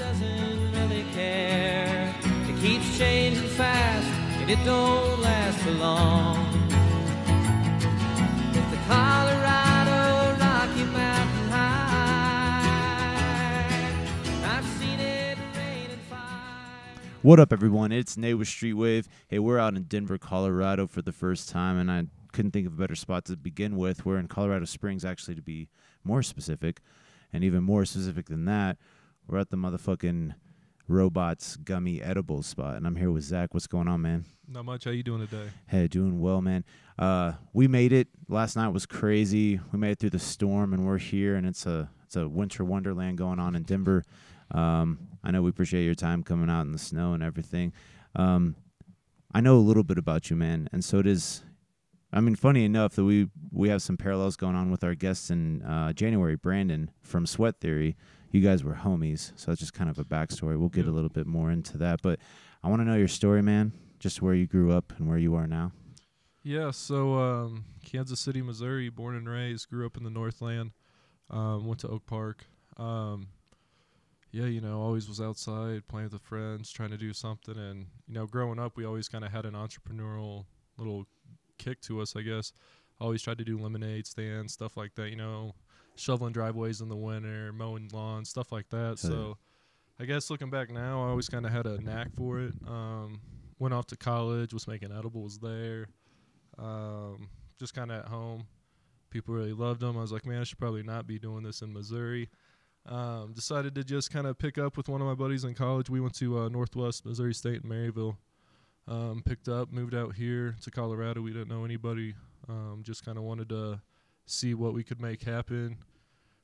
doesn't really care. It keeps changing fast, and it don't last for long. It's the Colorado Rocky Mountain High. I've seen it rain and fire. What up, everyone? It's Nate with Streetwave. Hey, we're out in Denver, Colorado for the first time, and I couldn't think of a better spot to begin with. We're in Colorado Springs, actually, to be more specific, and even more specific than that, we're at the motherfucking robots gummy edibles spot, and I'm here with Zach. What's going on, man? Not much. How you doing today? Hey, doing well, man. Uh, we made it. Last night was crazy. We made it through the storm, and we're here, and it's a it's a winter wonderland going on in Denver. Um, I know we appreciate your time coming out in the snow and everything. Um, I know a little bit about you, man, and so does. I mean, funny enough that we we have some parallels going on with our guests in uh, January. Brandon from Sweat Theory. You guys were homies, so that's just kind of a backstory. We'll get a little bit more into that, but I want to know your story, man. Just where you grew up and where you are now. Yeah. So, um, Kansas City, Missouri, born and raised. Grew up in the Northland. Um, went to Oak Park. Um, yeah, you know, always was outside playing with the friends, trying to do something. And you know, growing up, we always kind of had an entrepreneurial little kick to us, I guess. Always tried to do lemonade stands, stuff like that. You know, shoveling driveways in the winter, mowing lawns, stuff like that. So, I guess looking back now, I always kind of had a knack for it. Um, went off to college, was making edibles there. Um, just kind of at home. People really loved them. I was like, man, I should probably not be doing this in Missouri. Um, decided to just kind of pick up with one of my buddies in college. We went to uh, Northwest Missouri State in Maryville. Um, picked up, moved out here to Colorado. We didn't know anybody. Um, just kind of wanted to see what we could make happen.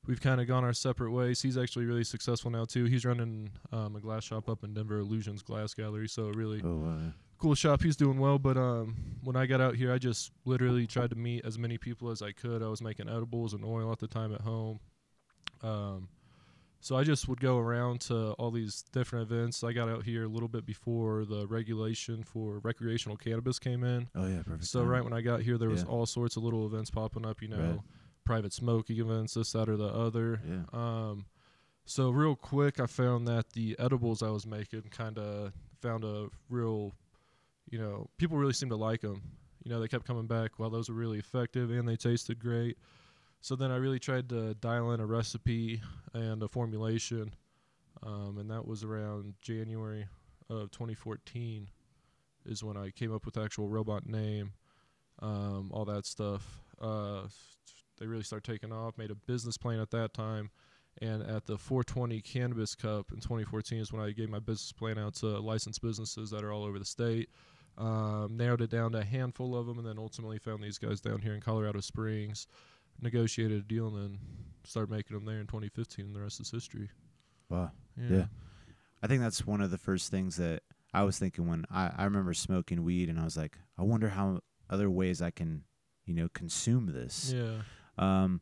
We've kind of gone our separate ways. He's actually really successful now too. He's running um, a glass shop up in Denver, Illusions Glass Gallery. So really Oh, cool shop. He's doing well, but um, when I got out here, I just literally tried to meet as many people as I could. I was making edibles and oil at the time at home. Um, so I just would go around to all these different events. I got out here a little bit before the regulation for recreational cannabis came in. oh yeah, perfect. So right when I got here, there was Yeah. all sorts of little events popping up. You know, Right. private smoking events, this, that, or the other. Yeah. Um, so real quick, I found that the edibles I was making kind of found a real, you know, people really seemed to like them. You know, they kept coming back. Well, those were really effective and they tasted great. So then I really tried to dial in a recipe and a formulation, um, and that was around January of 2014 is when I came up with the actual robot name, um, all that stuff. Uh, they really started taking off. Made a business plan at that time, and at the 420 Cannabis Cup in 2014 is when I gave my business plan out to licensed businesses that are all over the state. Um, narrowed it down to a handful of them, and then ultimately found these guys down here in Colorado Springs. Negotiated a deal, and then started making them there in 2015, and the rest is history. Wow. Yeah. Yeah. I think that's one of the first things that I was thinking when I, I remember smoking weed and I was like, I wonder how other ways I can, you know, consume this. Yeah. Um,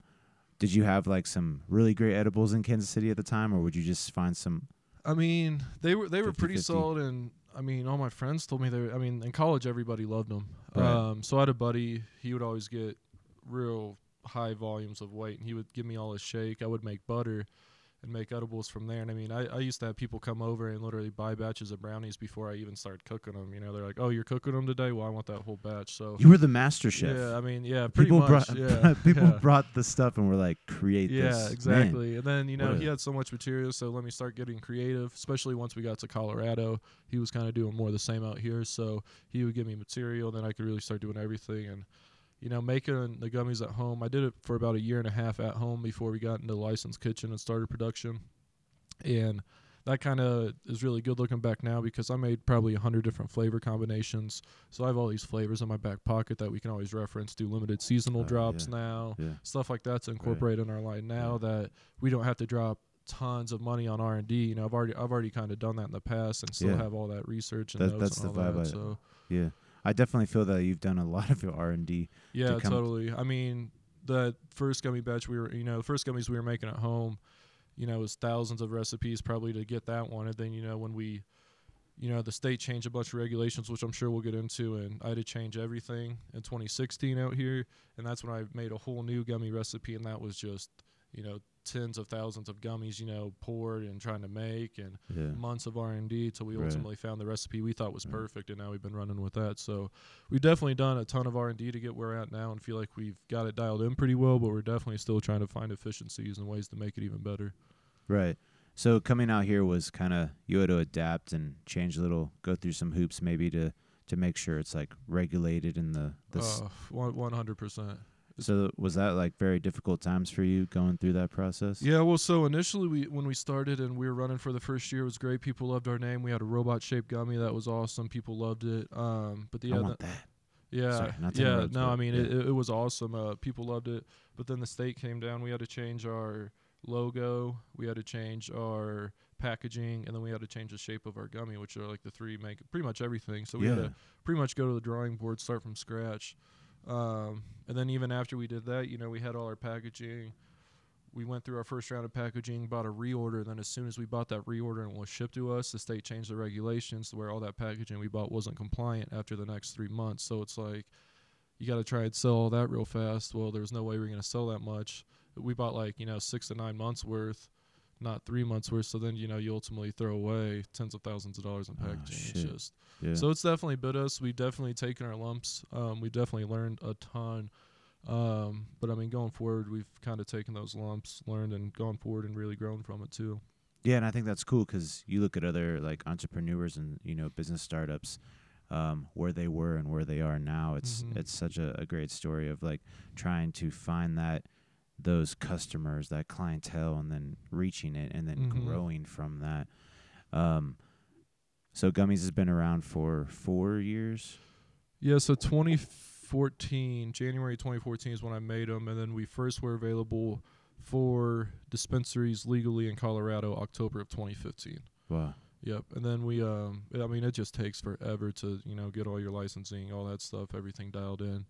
did you have like some really great edibles in Kansas City at the time, or would you just find some? I mean, they were they were pretty 50-50. solid, and I mean, all my friends told me they. Were, I mean, in college, everybody loved them. Right. Um, so I had a buddy. He would always get real high volumes of weight, and he would give me all his shake. I would make butter and make edibles from there. And I mean, I, I used to have people come over and literally buy batches of brownies before I even started cooking them. You know, they're like, "Oh, you're cooking them today? Well, I want that whole batch." So You were the master chef. yeah, I mean, yeah, pretty people much. brought yeah, people yeah. brought the stuff and were like, create Yeah, this. Man, exactly. And then you know what he had so much material, so let me start getting creative. Especially once we got to Colorado, he was kind of doing more of the same out here. So he would give me material, then I could really start doing everything. And you know, making the gummies at home, I did it for about a year and a half at home before we got into the licensed kitchen and started production. And that kind of is really good looking back now because I made probably a hundred different flavor combinations. So I have all these flavors in my back pocket that we can always reference, do limited seasonal Oh, drops yeah. now Yeah. stuff like that to incorporate in our line now that we don't have to drop tons of money on R and D. You know, I've already I've already kind of done that in the past and still Yeah. have all that research and That- notes that's and the all vibe that. I- so Yeah. I definitely feel that you've done a lot of your R and D. yeah, come- totally. I mean, the first gummy batch we were, you know, the first gummies we were making at home, you know, it was thousands of recipes probably to get that one, and then you know when we you know, the state changed a bunch of regulations, which I'm sure we'll get into, and I had to change everything in 2016 out here, and that's when I made a whole new gummy recipe, and that was just, you know, tens of thousands of gummies, you know, poured and trying to make, and Yeah. months of R and D till we Right. ultimately found the recipe we thought was Right. perfect, and now we've been running with that. So we've definitely done a ton of R and D to get where we're at now, and feel like we've got it dialed in pretty well. But we're definitely still trying to find efficiencies and ways to make it even better. Right. So coming out here was kind of you had to adapt and change a little, go through some hoops maybe to to make sure it's like regulated in the the. Uh, one hundred percent. So was that like very difficult times for you going through that process? Yeah, well, so initially we when we started and we were running for the first year, it was great. People loved our name. We had a robot shaped gummy that was awesome. People loved it. Um, but the I that. yeah, Sorry, not yeah. interrupt, No, I mean yeah. it, it, it was awesome. Uh, people loved it. But then the state came down. We had to change our logo. We had to change our packaging, and then we had to change the shape of our gummy, which are like the three make pretty much everything. So we yeah. had to pretty much go to the drawing board, start from scratch. Um, and then even after we did that, you know, we had all our packaging. We went through our first round of packaging, bought a reorder. Then as soon as we bought that reorder and it was shipped to us, the state changed the regulations to where all that packaging we bought wasn't compliant after the next three months. So it's like you got to try and sell all that real fast. Well, there's no way we're gonna sell that much. We bought like you know six to nine months worth, not three months worth. So then you know you ultimately throw away tens of thousands of dollars in Oh, packaging. shit. it's just yeah. so it's definitely bit us. We've definitely taken our lumps. Um, we definitely learned a ton. Um, but I mean, going forward, we've kind of taken those lumps, learned, and gone forward and really grown from it too. Yeah, and I think that's cool because you look at other like entrepreneurs and you know business startups, um, where they were and where they are now. It's Mhm. it's such a, a great story of like trying to find that those customers, that clientele, and then reaching it and then Mhm. growing from that. Um, so gummies has been around for four years. Yeah, so 2014, January 2014 is when I made them, and then we first were available for dispensaries legally in Colorado October of 2015. Wow. Yep, and then we um I mean it just takes forever to, you know, get all your licensing, all that stuff, everything dialed in.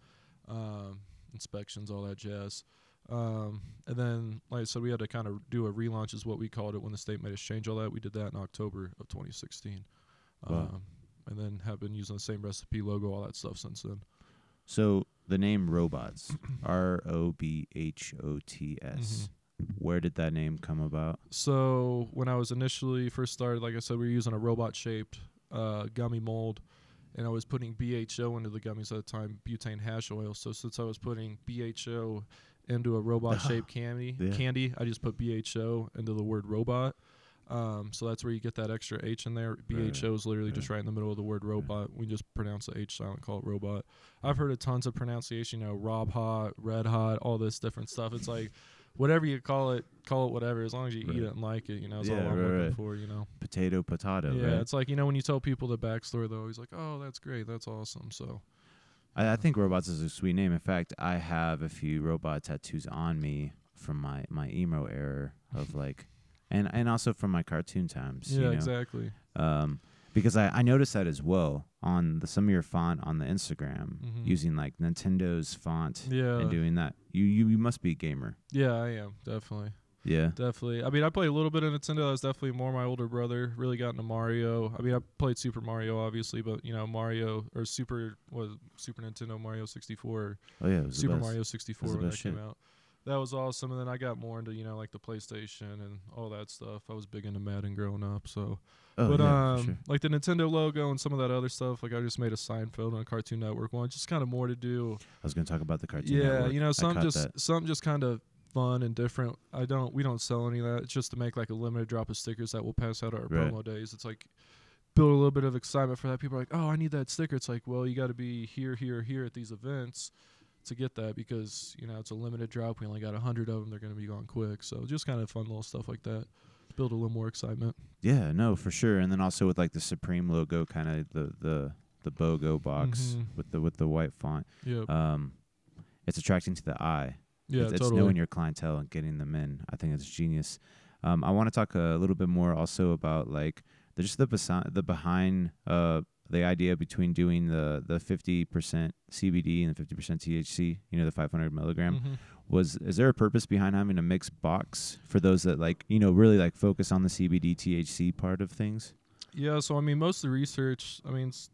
Um inspections, all that jazz. Um and then like I said we had to kind of do a relaunch is what we called it when the state made us change all that. We did that in October of 2016. Wow. Um and then have been using the same recipe logo all that stuff since then. So the name robots, R O B H O T S. Where did that name come about? So when I was initially first started, like I said, we were using a robot shaped uh, gummy mold, and I was putting BHO into the gummies at the time, butane hash oil. So since I was putting BHO into a robot shaped candy, Yeah. candy, I just put BHO into the word robot. Um, so that's where you get that extra H in there. Right, BHO is literally just right. right in the middle of the word robot. We just pronounce the H silent, call it robot. I've heard of tons of pronunciation, you know, Rob Hot, Red Hot, all this different stuff. It's like whatever you call it, call it whatever. As long as you Right. eat it and like it, you know, is Yeah, all I'm right, looking right. for. You know, Potato, potato. yeah. right? It's like you know when you tell people the backstory, they're always like, "Oh, that's great, that's awesome." So I, I think robots is a sweet name. In fact, I have a few robot tattoos on me from my my emo era of like, and and also from my cartoon times. yeah, you know? exactly. Um, because I I noticed that as well on the some of your font on the Instagram Mhm. using like Nintendo's font Yeah, and doing that. You you, you must be a gamer. yeah, I am definitely. Yeah. Definitely. I mean, I played a little bit of Nintendo. That was definitely more my older brother. Really got into Mario. I mean, I played Super Mario, obviously, but you know, Mario or Super was Super Nintendo Mario 64, Oh yeah. It was Super. Mario 64 when that best came out. That was awesome. And then I got more into you know like the PlayStation and all that stuff. I was big into Madden growing up, so. Oh but yeah, um, sure. like the Nintendo logo and some of that other stuff. Like I just made a Seinfeld on a Cartoon Network one. Just kind of more to do. I was gonna talk about the cartoon. Yeah, Network. you know, some just that. some just kind of fun and different. I don't we don't sell any of that. It's just to make like a limited drop of stickers that we'll pass out at our Right. promo days. It's like build a little bit of excitement for that. People are like, "Oh, I need that sticker." It's like, "Well, you got to be here, here, here at these events to get that because, you know, it's a limited drop. We only got a 100 of them. They're going to be gone quick." So, just kind of fun little stuff like that. Build a little more excitement. Yeah, no, for sure. And then also with like the Supreme logo, kind of the the the BOGO box Mhm. with the with the white font. Yeah. Um, it's attracting to the eye. Yeah, it's, it's knowing your clientele and getting them in. I think it's genius. Um, I want to talk a little bit more also about like the, just the besi- the behind uh the idea between doing the the fifty percent CBD and the fifty percent THC. You know, the five hundred milligram. Mhm. Was is there a purpose behind having a mixed box for those that like you know really like focus on the CBD THC part of things? Yeah, so I mean, most of the research, I mean, it's,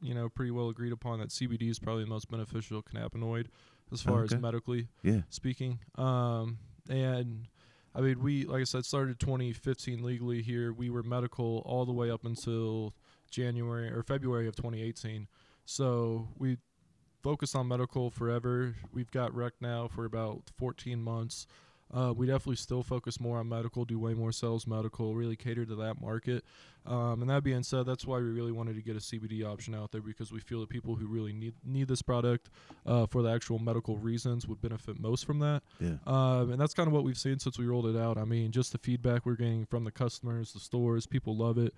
you know, pretty well agreed upon that CBD is probably the most beneficial cannabinoid as far as Okay. medically Yeah. speaking. Um, and I mean, we like I said started 2015 legally here. We were medical all the way up until January or February of 2018. So we focused on medical forever. We've got rec now for about 14 months. Uh, we definitely still focus more on medical, do way more sales medical, really cater to that market. Um, and that being said, that's why we really wanted to get a CBD option out there because we feel that people who really need need this product uh, for the actual medical reasons would benefit most from that. Yeah. Um, and that's kind of what we've seen since we rolled it out. I mean, just the feedback we're getting from the customers, the stores, people love it,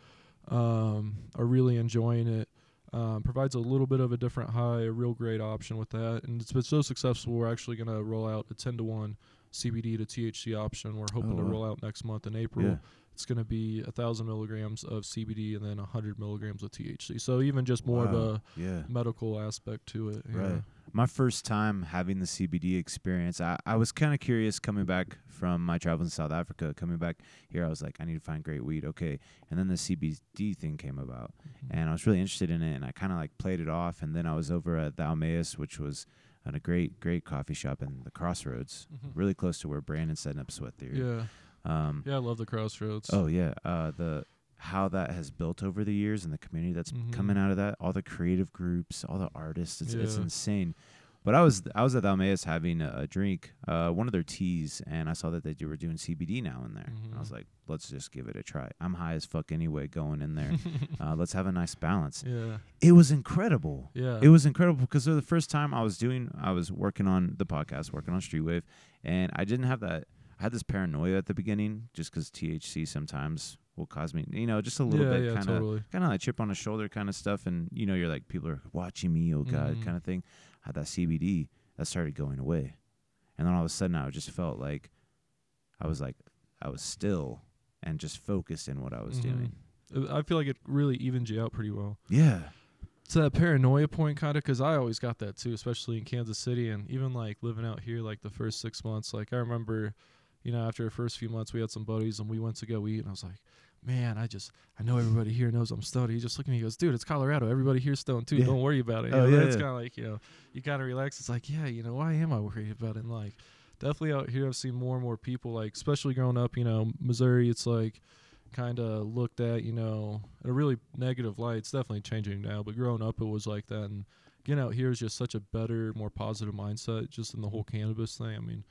um, are really enjoying it. Um, provides a little bit of a different high, a real great option with that. And it's been so successful, we're actually going to roll out a 10 to 1 CBD to THC option. We're hoping Oh, to roll out next month in April. Yeah. It's going to be a thousand milligrams of CBD and then a hundred milligrams of THC. So even just more of a Yeah. medical aspect to it. yeah. Right. My first time having the CBD experience, I, I was kind of curious coming back from my travels in South Africa. Coming back here, I was like, I need to find great weed. Okay. And then the CBD thing came about, Mm-hmm. and I was really interested in it, and I kind of like played it off. And then I was over at the Thou Mayest, which was at a great, great coffee shop in the Crossroads, Mhm. really close to where Brandon's setting up Sweat Theory. Yeah. Um, Yeah, I love the crossroads. Oh yeah, uh, the how that has built over the years and the community that's Mhm. coming out of that, all the creative groups, all the artists, it's it's insane. But I was I was at the Thou Mayest having a, a drink, uh, one of their teas, and I saw that they were doing CBD now in there. And I was Mhm. like, let's just give it a try. I'm high as fuck anyway, going in there. uh, let's have a nice balance. yeah. It was incredible. Yeah. It was incredible because the first time I was doing, I was working on the podcast, working on Streetwave, and I didn't have that. I had this paranoia at the beginning, just because THC sometimes will cause me, you know, just a little yeah, bit yeah, kind of, totally. kind of like chip on the shoulder kind of stuff, and you know, you're like people are watching me, oh god, Mhm. kind of thing. Had that CBD that started going away, and then all of a sudden, I just felt like I was like I was still and just focused in what I was Mhm. doing. Uh, I feel like it really evens you out pretty well. Yeah, to that paranoia point kind of because i always got that too especially in kansas city and even like living out here like the first six months like i remember you know after the first few months we had some buddies and we went to go eat and i was like man i just i know everybody here knows i'm stoned he just looked at me and goes dude it's colorado everybody here's stoned too Yeah. don't worry about it you Oh, know, yeah, it's yeah. kind of like you know you kind of relax it's like yeah you know why am i worried about it and like definitely out here i've seen more and more people like especially growing up you know missouri it's like kind of looked at, you know, in a really negative light. It's definitely changing now, but growing up, it was like that. And getting out here is just such a better, more positive mindset, just in the whole cannabis thing. I mean,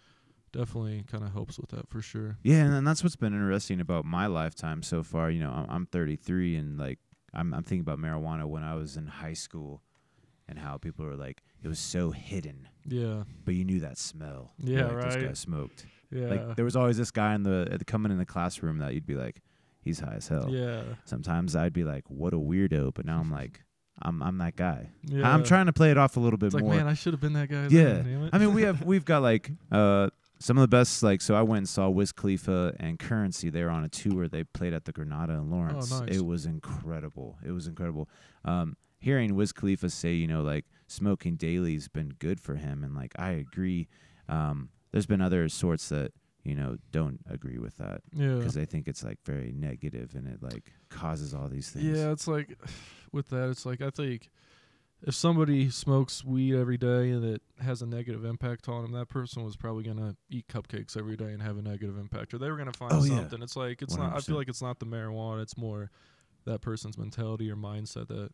definitely kind of helps with that for sure. Yeah, and that's what's been interesting about my lifetime so far. You know, I'm, I'm 33, and like I'm, I'm thinking about marijuana when I was in high school, and how people were like, it was so hidden, Yeah, but you knew that smell. Yeah, like, This guy smoked. yeah, Like there was always this guy in the the coming in the classroom that you'd be like, he's high as hell. yeah, Sometimes I'd be like, what a weirdo, but now I'm like, I'm I'm that guy. yeah. I'm trying to play it off a little bit It's like, more. man, I should have been that guy. Yeah. then. I mean, we have we've got like uh some of the best like so I went and saw Wiz Khalifa and Curren$y. They were on a tour. They played at the Granada in Lawrence. Oh, nice. It was incredible. It was incredible. Um, hearing Wiz Khalifa say, you know, like smoking daily's been good for him, and like I agree. Um, there's been other sorts that you know don't agree with that yeah. because they think it's like very negative and it like causes all these things. Yeah, it's like with that, it's like I think if somebody smokes weed every day and it has a negative impact on them, that person was probably gonna eat cupcakes every day and have a negative impact, or they were gonna find Oh, yeah. something. It's like it's not. I feel like it's not the marijuana. It's more that person's mentality or mindset that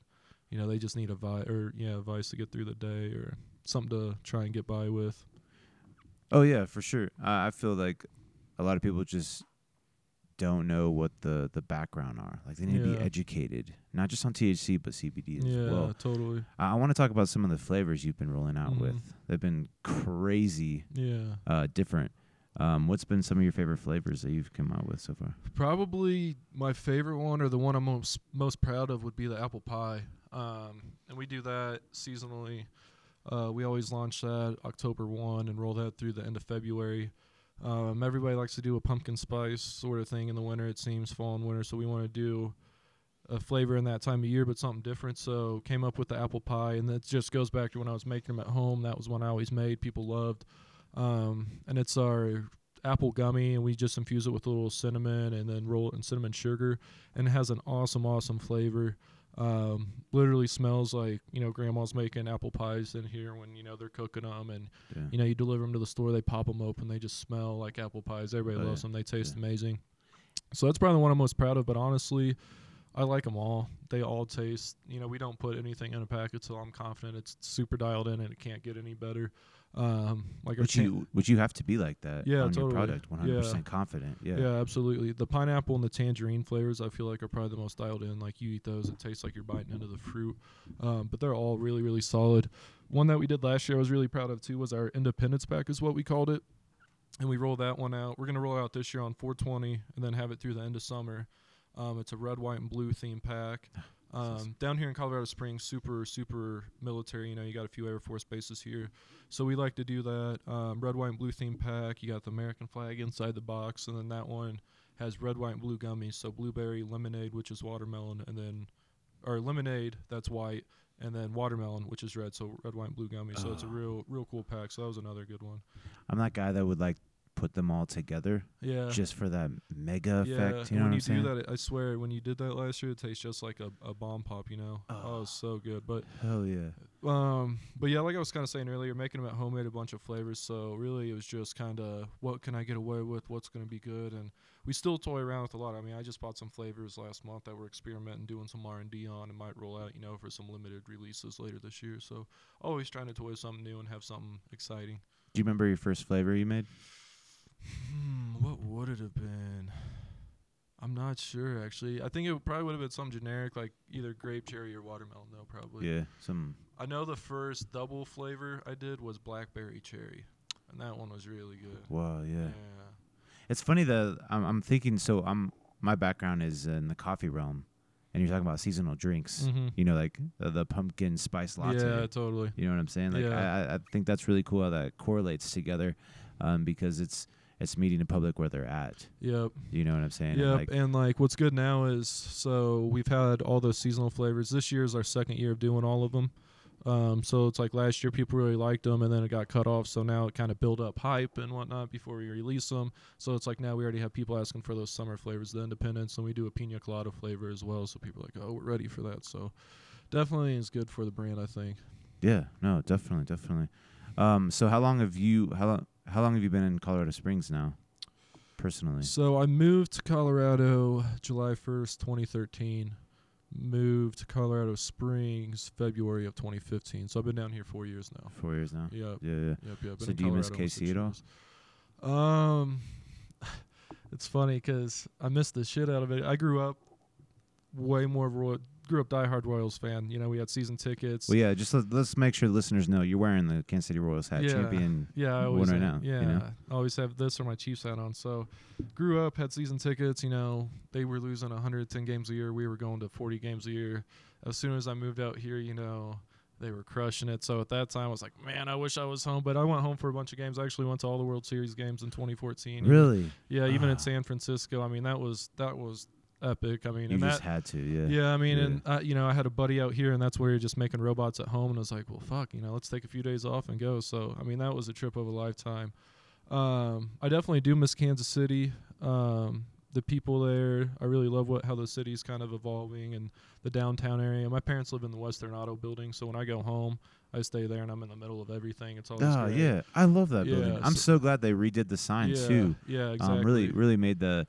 you know they just need a vi or yeah, a vice to get through the day or something to try and get by with. Oh yeah, for sure. I I feel like a lot of people just don't know what the the background are. Like they need to be educated, not just on THC but CBD as yeah, well. totally. I, I want to talk about some of the flavors you've been rolling out Mhm. with. They've been crazy, Yeah. uh, different. Um, what's been some of your favorite flavors that you've come out with so far? Probably my favorite one, or the one I'm most most proud of, would be the apple pie. Um, and we do that seasonally. Uh, we always launch that October one and roll that through the end of February. Um, everybody likes to do a pumpkin spice sort of thing in the winter. It seems fall and winter, so we want to do a flavor in that time of year, but something different. So came up with the apple pie, and that just goes back to when I was making them at home. That was one I always made. People loved, um, and it's our apple gummy, and we just infuse it with a little cinnamon and then roll it in cinnamon sugar, and it has an awesome, awesome flavor. Um, literally smells like you know grandma's making apple pies in here when you know they're cooking them, and Yeah. you know you deliver them to the store, they pop them open, they just smell like apple pies. Everybody Oh, loves yeah. them. They taste Yeah. amazing. So that's probably the one I'm most proud of. But honestly, I like them all. They all taste. You know, we don't put anything in a packet till I'm confident it's super dialed in and it can't get any better. Um, like Which you which you have to be like that Yeah, on your totally. product, 100% confident. Yeah. Yeah, absolutely. The pineapple and the tangerine flavors, I feel like, are probably the most dialed in. Like you eat those, it tastes like you're biting into the fruit. Um, but they're all really, really solid. One that we did last year, I was really proud of too, was our Independence Pack, is what we called it. And we rolled that one out. We're gonna roll out this year on 420, and then have it through the end of summer. Um, it's a red, white, and blue theme pack. Um, down here in Colorado Springs, super, super military. You know, you got a few Air Force bases here. So we like to do that. Um, red, white, and blue theme pack. You got the American flag inside the box, and then that one has red, white, and blue gummies. So blueberry, lemonade, which is watermelon, and then, or lemonade, that's white, and then watermelon, which is red. So red, white, and blue gummies. So it's a Oh. real, real cool pack. So that was another good one. I'm that guy that would like put them all together Yeah. just for that mega yeah, effect. You know when what you saying? do that, I swear, when you did that last year, it tastes just like a, a bomb pop. You know, oh, Oh. so good. But Hell yeah. Um, but yeah, like I was kind of saying earlier, making them at home made a bunch of flavors. So really, it was just kind of what can I get away with, what's going to be good, and we still toy around with a lot. I mean, I just bought some flavors last month that we're experimenting, doing some R and D on, and might roll out, you know, for some limited releases later this year. So always trying to toy something new and have something exciting. Do you remember your first flavor you made? Hmm, what would it have been? I'm not sure actually. I think it probably would have been some generic like either grape, cherry, or watermelon though. Probably. Yeah, some. I know the first double flavor I did was blackberry cherry, and that one was really good. Wow, yeah. Yeah. It's funny that I'm, I'm thinking. So I'm my background is in the coffee realm, and you're talking about seasonal drinks. Mhm. You know, like uh, the pumpkin spice latte. Yeah, totally. You know what I'm saying? Like Yeah. I, I- I think that's really cool how that correlates together, um, because it's it's meeting the public where they're at. Yep. You know what I'm saying? And, like, and like what's good now is so we've had all those seasonal flavors. This year is our second year of doing all of them. Um, so it's like last year people really liked them, and then it got cut off. So now it kind of built up hype and whatnot before we release them. So it's like now we already have people asking for those summer flavors, the Independence, and we do a pina colada flavor as well. So people are like, oh, we're ready for that. So definitely is good for the brand, I think. yeah, no, definitely, definitely. Um, so how long have you how long how long have you been in Colorado Springs now, personally? So I moved to Colorado July 1st, 2013. Moved to Colorado Springs February of 2015. So I've been down here four years now. Four years now. Yep. Yeah, yeah. Yep. Been So do you miss KC at all? years. Um, it's funny 'cause I missed the shit out of it. I grew up way more of grew up diehard Royals fan. You know, we had season tickets. Well, yeah. Just let, let's make sure listeners know you're wearing the Kansas City Royals hat, Yeah. champion. Yeah, I always right now, you Yeah, know? I always have this or my Chiefs hat on. So, grew up, had season tickets. You know, they were losing 110 games a year. We were going to 40 games a year. As soon as I moved out here, you know, they were crushing it. So at that time, I was like, man, I wish I was home. But I went home for a bunch of games. I actually went to all the World Series games in 2014. Really? Yeah, even Ah. in San Francisco. I mean, that was that was epic. I mean, You and just that had to, yeah. yeah, I mean, Yeah. and uh, you know, I had a buddy out here, and that's where you're just making robots at home, and I was like, well, fuck, you know, let's take a few days off and go. So, I mean, that was a trip of a lifetime. Um, I definitely do miss Kansas City. Um, the people there, I really love what how the city's kind of evolving and the downtown area. My parents live in the Western Auto Building, so when I go home, I stay there, and I'm in the middle of everything. It's always Oh great. yeah, I love that building. I'm so- so glad they redid the sign yeah, too. Yeah, exactly. Um, really, really made the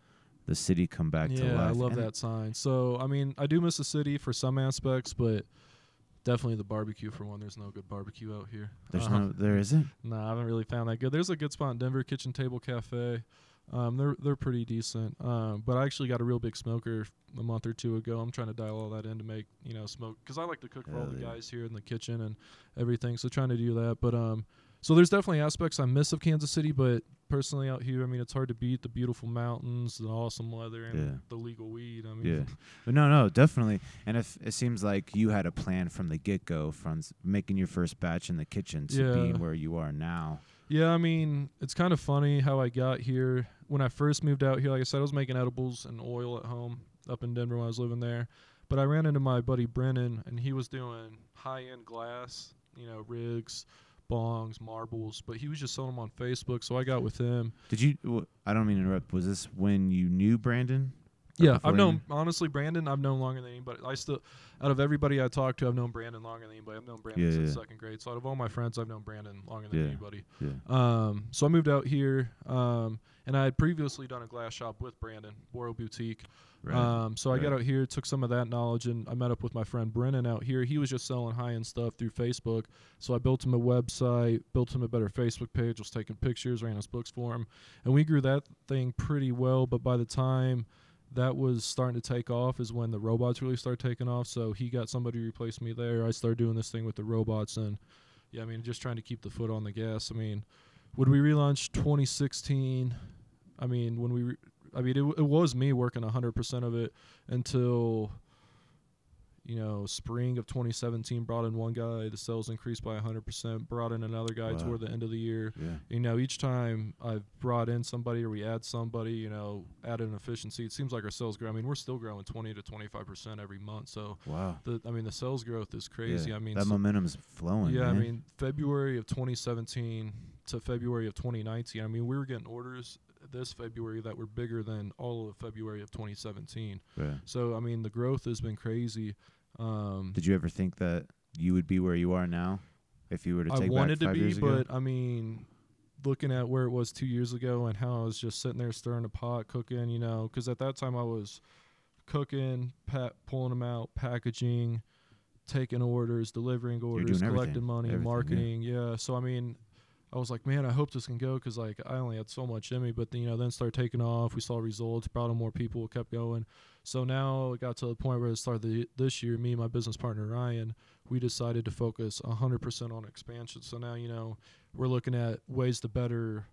the city come back to yeah, life. I love And that sign. So, I mean, I do miss the city for some aspects, but definitely the barbecue for one. There's no good barbecue out here. There's Um, no, there isn't. No, I haven't really found that good. There's a good spot in Denver, Kitchen Table Cafe. Um, they're they're pretty decent. Um, but I actually got a real big smoker a month or two ago. I'm trying to dial all that in to make you know smoke because I like to cook for all Hell the guys here in the kitchen and everything. So trying to do that. But um, so there's definitely aspects I miss of Kansas City, but personally out here, I mean, it's hard to beat the beautiful mountains, the awesome weather, and Yeah. the legal weed. I mean, Yeah, but no, no, definitely. And if it seems like you had a plan from the get go, from making your first batch in the kitchen to Yeah. being where you are now. Yeah, I mean, it's kind of funny how I got here. When I first moved out here, like I said, I was making edibles and oil at home up in Denver when I was living there. But I ran into my buddy Brennan, and he was doing high end glass, you know, rigs, bongs, marbles. But he was just selling them on Facebook, so I got with him. Did you? I don't mean to interrupt. Was this when you knew Brandon? Yeah, I've you? known honestly Brandon. I've known longer than anybody. I still, out of everybody I talked to, I've known Brandon longer than anybody. I've known Brandon Yeah, since yeah. second grade. So out of all my friends, I've known Brandon longer than Yeah. anybody. Yeah. Um, so I moved out here, um, and I had previously done a glass shop with Brandon, Boral Boutique. Right. Um, so I got out here, took some of that knowledge, and I met up with my friend Brennan out here. He was just selling high end stuff through Facebook. So I built him a website, built him a better Facebook page, was taking pictures, ran his books for him, and we grew that thing pretty well. But by the time that was starting to take off, is when the robots really started taking off. So he got somebody to replace me there. I started doing this thing with the robots, and yeah, I mean, just trying to keep the foot on the gas. I mean, would we relaunch 2016? I mean, when we, re- I mean, it, it was me working 100% of it until, you know, spring of 2017. Brought in one guy, the sales increased by 100%. Brought in another guy Wow. toward the end of the year. yeah. You know, each time I've brought in somebody or we add somebody, you know, added an efficiency, it seems like our sales grow. I mean, we're still growing 20 to 25% every month. So, Wow. the, I mean, the sales growth is crazy. Yeah. I mean, that so- momentum's flowing. yeah, I mean February of 2017 to February of 2019. I mean we were getting orders this February that were bigger than all of February of 2017. Right. So I mean the growth has been crazy. Um, Did you ever think that you would be where you are now, if you were to I take wanted back to be, but I mean, looking at where it was two years ago and how I was just sitting there stirring a pot, cooking, you know, because at that time I was cooking, pa- pulling them out, packaging, taking orders, delivering orders, collecting everything, money, everything, yeah. marketing. Yeah. So I mean, I was like, man, I hope this can go because like I only had so much in me, but then, you know, then started taking off. We saw results, brought in more people, kept going. So now it got to the point where it started the, this year. Me and my business partner Ryan, we decided to focus 100% on expansion. So now, you know, we're looking at ways to better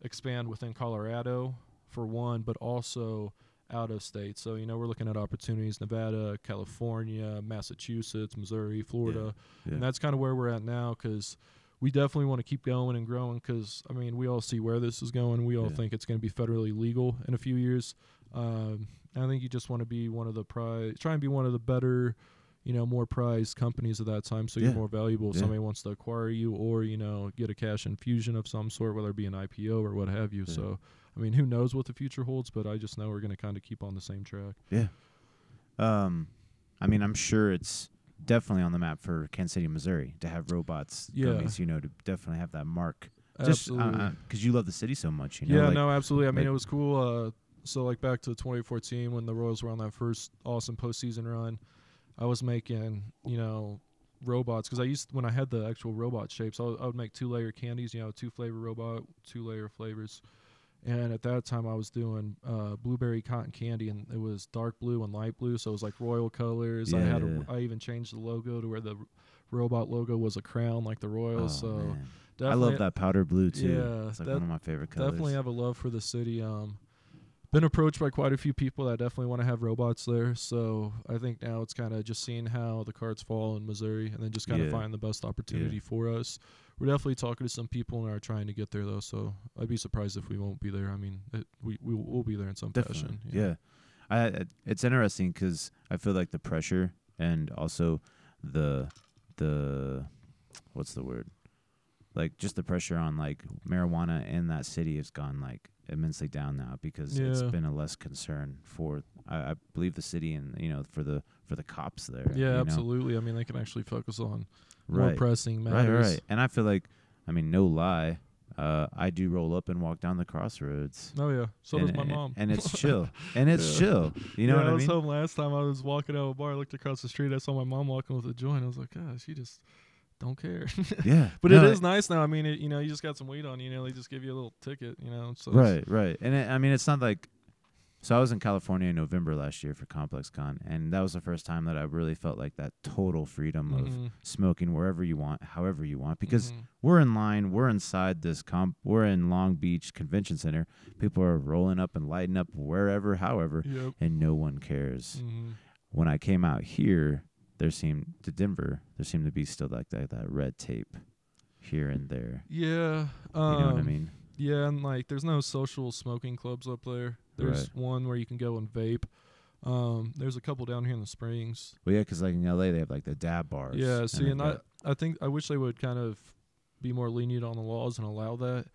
expand within Colorado for one, but also out of state. So, you know, we're looking at opportunities Nevada, California, Massachusetts, Missouri, Florida. Yeah. And that's kind of where we're at now because we definitely want to keep going and growing because, I mean, we all see where this is going. We all Yeah. think it's going to be federally legal in a few years. Um, I think you just want to be one of the prize, try and be one of the better, you know, more prized companies at that time. So Yeah. you're more valuable if Yeah. somebody wants to acquire you or, you know, get a cash infusion of some sort, whether it be an IPO or what have you. So, I mean, who knows what the future holds, but I just know we're going to kind of keep on the same track. Yeah. Um, I mean, I'm sure it's definitely on the map for Kansas City, Missouri, to have robots. Yeah. gummies, you know, to definitely have that mark. Just Absolutely. because you love the city so much, you know. yeah, like- no, absolutely. I mean, like- it was cool. Uh, so like back to 2014 when the Royals were on that first awesome postseason run, I was making you know robots because I used when I had the actual robot shapes, I would, I would make two layer candies, you know, two flavor robot, two layer flavors. And at that time, I was doing uh, blueberry cotton candy, and it was dark blue and light blue, so it was like royal colors. I had, Yeah. a, I even changed the logo to where the robot logo was a crown, like the Oh, Royals. so man. I love that powder blue too. Yeah, it's like one of my favorite colors. definitely have a love for the city. Um, been approached by quite a few people that definitely want to have robots there. So I think now it's kind of just seeing how the cards fall in Missouri, and then just kind of Yeah. find the best opportunity for us. We're definitely talking to some people and are trying to get there though. So I'd be surprised if we won't be there. I mean, it, we we will be there in some Definitely. fashion. Yeah. I, I it's interesting 'cause I feel like the pressure and also the the what's the word? Like just the pressure on like marijuana in that city has gone like immensely down now because it's been a less concern for I, I believe the city and you know for the for the cops there. Yeah, you know? absolutely. I mean, they can actually focus on more Right. pressing Right, matters. right. right. And I feel like I mean no lie, uh, I do roll up and walk down the crossroads. Oh yeah, so and, does my and- mom. And it's chill. And it's Yeah. chill. You know yeah, what I mean? I was home last time. I was walking out of a bar. I looked across the street. I saw my mom walking with a joint. I was like, God, she just don't care. yeah. but No, it is nice now. I mean, it, you know, you just got some weed on you. You know, they just give you a little ticket. You know, so Right, right. And it, I mean, it's not like. So I was in California in November last year for ComplexCon, and that was the first time that I really felt like that total freedom of Mhm, smoking wherever you want, however you want. Because mhm. we're in line, we're inside this comp, we're in Long Beach Convention Center. People are rolling up and lighting up wherever, however, Yep. and no one cares. Mhm. When I came out here, there seemed to Denver, there seemed to be still like that, that red tape here and there. Yeah. You know what I um, mean? Yeah, and like, there's no social smoking clubs up there. There's Right. one where you can go and vape. Um, there's a couple down here in the Springs. Well, yeah, because like in LA, they have like the dab bars. Yeah, see, and I, I think I wish they would kind of be more lenient on the laws and allow that,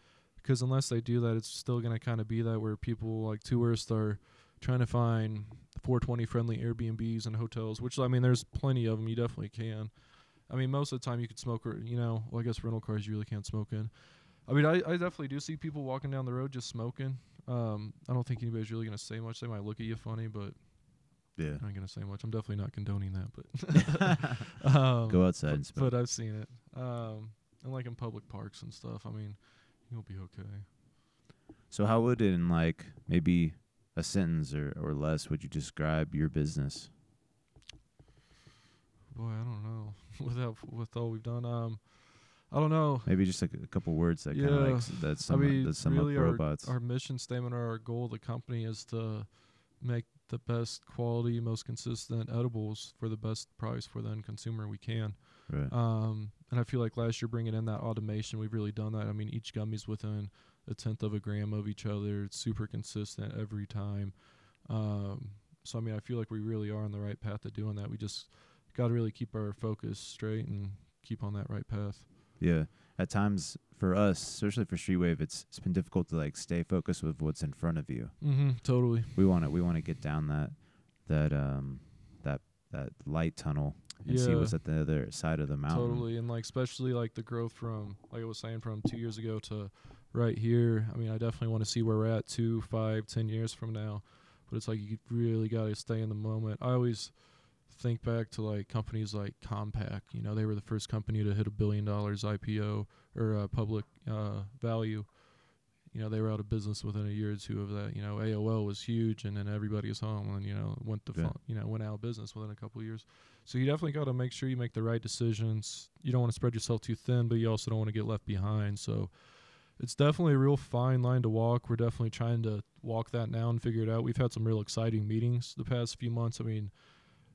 because unless they do that, it's still gonna kind of be that where people like tourists are trying to find 420 friendly Airbnbs and hotels, which I mean, there's plenty of them. You definitely can. I mean, most of the time you could smoke, or you know, well, I guess rental cars you really can't smoke in. I mean, I, I definitely do see people walking down the road just smoking. Um, I don't think anybody's really gonna say much. They might look at you funny, but Yeah. I'm not gonna say much. I'm definitely not condoning that, but um, Go outside and smoke. but I've seen it. Um, and like in public parks and stuff. I mean, you'll be okay. So how would in like maybe a sentence or, or less would you describe your business? Boy, I don't know. Without with all we've done, um, I don't know. Maybe just like a couple words that kind of like that sum, I mean, that sum really, up our, robots. our mission statement or our goal of the company is to make the best quality, most consistent edibles for the best price for the end consumer we can. right. Um, and I feel like last year bringing in that automation, we've really done that. I mean, each gummy's within a tenth of a gram of each other. It's super consistent every time. Um, so I mean, I feel like we really are on the right path to doing that. We just got to really keep our focus straight and keep on that right path. Yeah. At times for us, especially for Streetwave, it's it's been difficult to like stay focused with what's in front of you. Mm-hmm. Totally. We want to we want to get down that that um that that light tunnel and see what's at the other side of the mountain. Totally, and like especially like the growth from like I was saying from two years ago to right here. I mean, I definitely want to see where we're at two, five, ten years from now. But it's like you really got to stay in the moment. I always think back to like companies like Compaq. You know, they were the first company to hit a billion dollars IPO or uh, public uh, value. You know, they were out of business within a year or two of that. You know, AOL was huge, and then everybody was home, and you know, went to Yeah. you know went out of business within a couple of years. So you definitely got to make sure you make the right decisions. You don't want to spread yourself too thin, but you also don't want to get left behind. So it's definitely a real fine line to walk. We're definitely trying to walk that now and figure it out. We've had some real exciting meetings the past few months. I mean,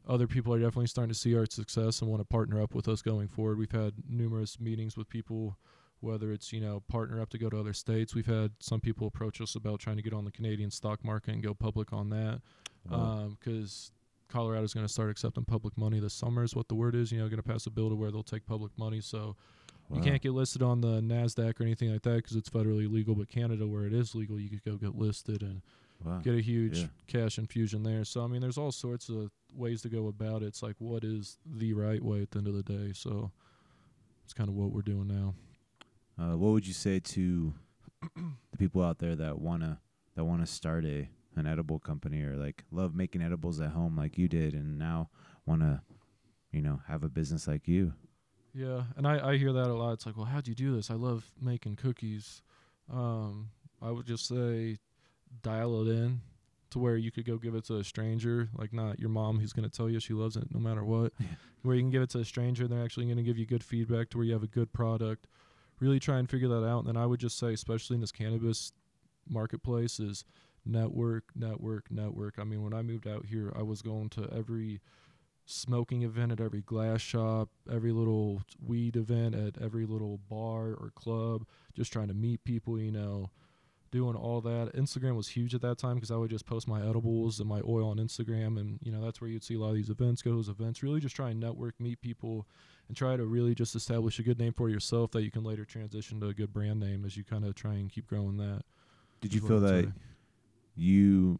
other people are definitely starting to see our success and want to partner up with us going forward. We've had numerous meetings with people, whether it's, you know, partner up to go to other states. We've had some people approach us about trying to get on the Canadian stock market and go public on that Wow. Um, because Colorado's going to start accepting public money this summer is what the word is. You know, going to pass a bill to where they'll take public money. So you can't get listed on the Nasdaq or anything like that because it's federally legal. But Canada, where it is legal, you could go get listed and Wow. get a huge Yeah. cash infusion there. So I mean, there's all sorts of ways to go about it. It's like what is the right way at the end of the day. So it's kind of what we're doing now. Uh, what would you say to the people out there that wanna that wanna start a an edible company or like love making edibles at home like you did and now wanna you know have a business like you? Yeah, and I, I hear that a lot. It's like, well, how'd you do this? I love making cookies. Um, I would just say dial it in to where you could go give it to a stranger, like not your mom who's going to tell you she loves it no matter what. Where you can give it to a stranger and they're actually going to give you good feedback to where you have a good product. Really try and figure that out. And then I would just say, especially in this cannabis marketplace, is network, network, network. I mean, when I moved out here, I was going to every smoking event at every glass shop, every little weed event at every little bar or club, just trying to meet people, you know, doing all that. Instagram was huge at that time because I would just post my edibles and my oil on Instagram. And, you know, that's where you'd see a lot of these events, go to those events, really just try and network, meet people, and try to really just establish a good name for yourself that you can later transition to a good brand name as you kind of try and keep growing that. Did you feel that you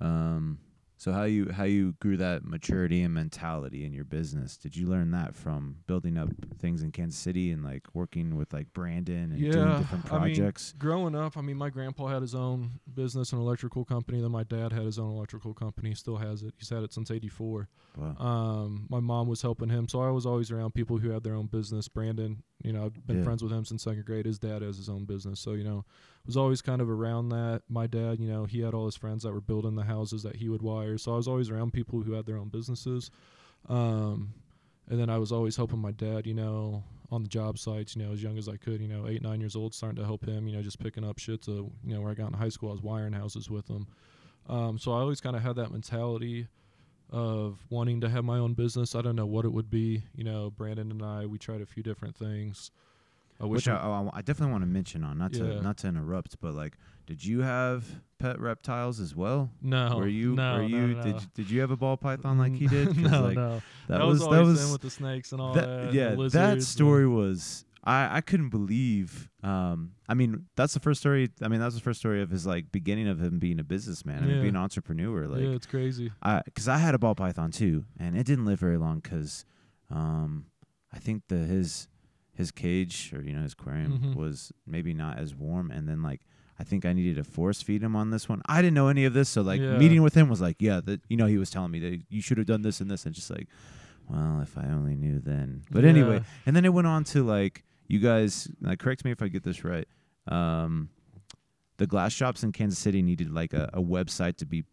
um so how you how you grew that maturity and mentality in your business did you learn that from building up things in kansas city and like working with like brandon and doing Yeah, different I mean, projects growing up, I mean, my grandpa had his own business, an electrical company. Then my dad had his own electrical company. He Still has it. He's had it since '84. wow. Um, my mom was helping him, so I was always around people who had their own business. Brandon, you know, I've been Yeah. friends with him since second grade. His dad has his own business, so you know, was always kind of around that. My dad, you know, he had all his friends that were building the houses that he would wire, so I was always around people who had their own businesses. Um, and then I was always helping my dad, you know, on the job sites, you know, as young as I could, you know, eight, nine years old, starting to help him, you know, just picking up shit to, you know, where I got in high school, I was wiring houses with him. Um, so I always kind of had that mentality of wanting to have my own business. I don't know what it would be. You know, Brandon and I, we tried a few different things. I wish which I, oh, I- I, definitely want to mention on not to not to interrupt but like did you have pet reptiles as well no, were you no, were you no. did you- did you have a ball python like he did? no, like, no. that, That, was was that was with the snakes and all that- that. yeah that story was I I couldn't believe. Um, I mean, that's the first story. I mean, that's the first story of his like beginning of him being a businessman. I mean, being an entrepreneur. Like, yeah, it's crazy. I because I had a ball python too, and it didn't live very long because, um, I think the his his cage or you know his aquarium Mhm. was maybe not as warm, and then like I think I needed to force feed him on this one. I didn't know any of this, so like Yeah. meeting with him was like, yeah, that you know he was telling me that you should have done this and this, and just like, well, if I only knew then. But anyway, and then it went on to like you guys. Like, correct me if I get this right. Um, the glass shops in Kansas City needed like a, a website to be